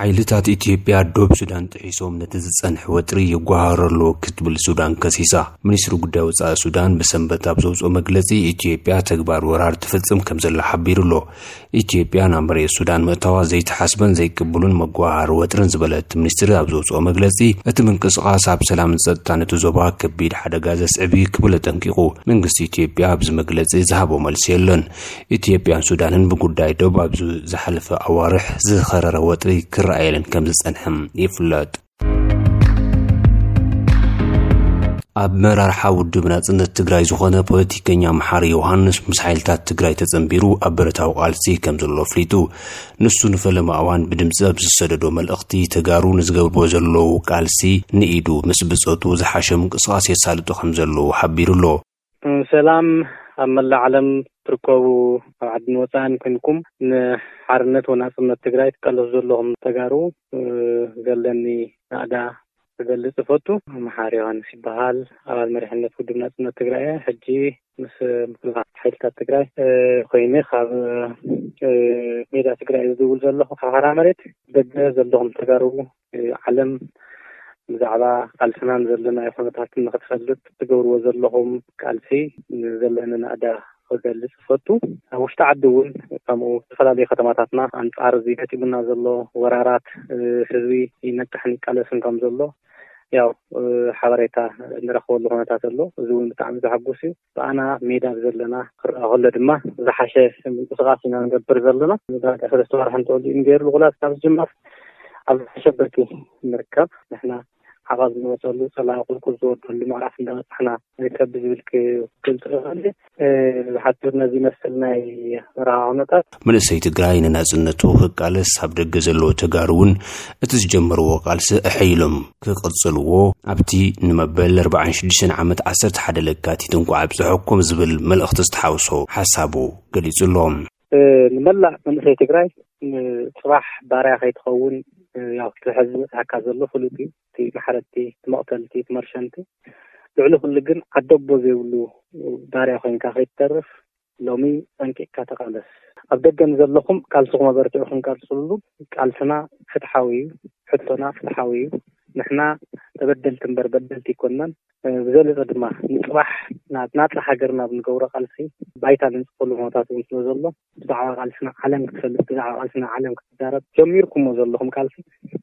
ሓይልታት ኢትዮጵያ ዶብ ሱዳን ጥሒሶም ነቲ ዝጸንሐ ወጥሪ ይጓሃሮ ኣለዎ ክትብል ሱዳን ከሲሳ ሚኒስትሪ ጉዳይ ወፃኢ ሱዳን ብሰንበት ኣብ ዘውፅኦ መግለፂ ኢትዮጵያ ተግባር ወራር ትፍጽም ከም ዘላ ሓቢሩ ኣሎ ኢትዮጵያ ናብ መሬት ሱዳን ምእታዋ ዘይተሓስበን ዘይቅብሉን መጓሃር ወጥርን ዝበለ እቲ ሚኒስትሪ ኣብ ዘውፅኦ መግለፂ እቲ ምንቅስቓስ ኣብ ሰላምን ፀጥታን እቲ ዞባ ከቢድ ሓደጋ ዘስዕብ እዩ ክብል ኣጠንቂቑ። መንግስቲ ኢትዮጵያ ኣብዚ መግለፂ ዝሃቦ መልሲ የሎን። ኢትዮጵያን ሱዳንን ብጉዳይ ዶብ ኣብዚ ዝሓለፈ ኣዋርሕ ዝኸረረ ወጥሪ ክረኣየለን ከምዝፀንሐ ይፍለጥ። ኣብ መራርሓ ውድብ ናጽነት ትግራይ ዝኾነ ፖለቲከኛ መሓሪ ዮሃንስ ምስ ሓይልታት ትግራይ ተጸንቢሩ ኣብ ብረታዊ ቃልሲ ከም ዘሎ ኣፍሊጡ ንሱ ንፈለማ እዋን ብድምፂ ኣብ ዝሰደዶ መልእኽቲ ተጋሩ ንዝገብርዎ ዘለዉ ቃልሲ ንኢዱ ምስ ብጸቱ ዝሓሸ ምንቅስቓስ የሳልጦ ከም ዘለዉ ሓቢሩ ኣሎ ሰላም ኣብ መላእ ዓለም ትርከቡ ኣብ ዓድን ወጻእን ኮንኩም ንሓርነት ወናጽነት ትግራይ ትቃለሱ ዘለኹም ተጋሩ ዘለኒ ናእዳ ክገልጽ እፈቱ። መሓሪ ዮሃንስ ይበሃል። ኣባል መሪሕነት ውድብ ናጽነት ትግራይ እየ። ሕጂ ምስ ምክልኻል ሓይልታት ትግራይ ኮይነ ካብ ሜዳ ትግራይ ዝድውል ዘለኹ ካብ ሓራ መሬት። ደገ ዘለኹም ተጋሩ ዓለም ብዛዕባ ቃልስናን ዘለናዮ ኩነታት ንክትፈልጥ ትገብርዎ ዘለኹም ቃልሲ ንዘለኒ ናእዳ ክገልጽ እፈቱ። ኣብ ውሽጢ ዓዲ እውን ከምኡ ዝተፈላለዩ ከተማታትና ኣንጻር እዚ ገጢሙና ዘሎ ወራራት ህዝቢ ይነቅሕን ይቃለስን ከም ዘሎ ያው ሓበሬታ እንረኽበሉ ኩነታት ኣሎ። እዚ እውን ብጣዕሚ ዘሐጉስ እዩ። ብኣና ኣብ ሜዳ ብዘለና ክረኣ ከሎ ድማ ዝሓሸ ምንቅስቓስ ኢና ንገብር ዘለና። ንዳርጋ ሰለስተ ወርሒ እንተወዲኡኒ ገይሩ ብቑላት ካብ ዝጅመር ኣብ ዝሓሸ ብርኪ ንርከብ። ንሕና ዓቐብ ዝመፀሉ ፀላኢ ቁልቁል ዝወርደሉ ምዕራፍ እንዳበፃሕና ንርከብ ብዝብል ክገልፆ ይኽእል እየ። ብሓፂሩ ነዚ ይመስል ናይ መርሃ ኩነታት። መንእሰይ ትግራይ ንናፅነቱ ክቃለስ ኣብ ደገ ዘለዉ ተጋሩ እውን እቲ ዝጀመርዎ ቃልሲ እሕይ ኢሎም ክቕፅልዎ ኣብቲ ንመበል ኣርባዓን ሽዱሽተን ዓመት ዓሰርተ ሓደ ለካቲት እንኳዕ ኣብፀሐኩም ዝብል መልእኽቲ ዝተሓውሶ ሓሳቡ ገሊፁ ኣሎ። ንመላእ መንእሰይ ትግራይ ንፅባሕ ባርያ ከይትኸውን ያው እቲ ሕዚ ዝበፅሓካ ዘሎ ፍሉጥ እዩ እቲ ማሕረድቲ እቲ መቕተልቲ እቲ መርሸንቲ ልዕሊ ኩሉ ግን ዓደቦ ዘይብሉ ባርያ ኮይንካ ከይትተርፍ ሎሚ ጸንቂቅካ ተቃለስ ኣብ ደገ ንዘለኹም ቃልስኹም ኣበርቲዕኹም ቀጽልሉ ቃልስና ፍትሓዊ እዩ ሕቶና ፍትሓዊ እዩ ንሕና ተበደልቲ እምበር በደልቲ ኣይኮናን ብዘለጸ ድማ ንጽባሕ ናብ ናጻ ሃገር ናብ ንገብሮ ቃልሲ ባይታ ነንጽፈሉ ሆታት እውን ስለ ዘሎ ብዛዕባ ቃልስና ዓለም ክትፈልጥ ብዛዕባ ቃልስና ዓለም ክትዛረብ ጀሚርኩሞ ዘለኹም ቃልሲ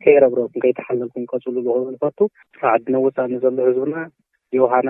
ከይረብረብኩም ከይተሓለልኩም ቀጽልሉ ክብል እፈቱ ካብ ዓዲ ናብ ወጻኢ ንዘሎ ህዝብና ዮውሃና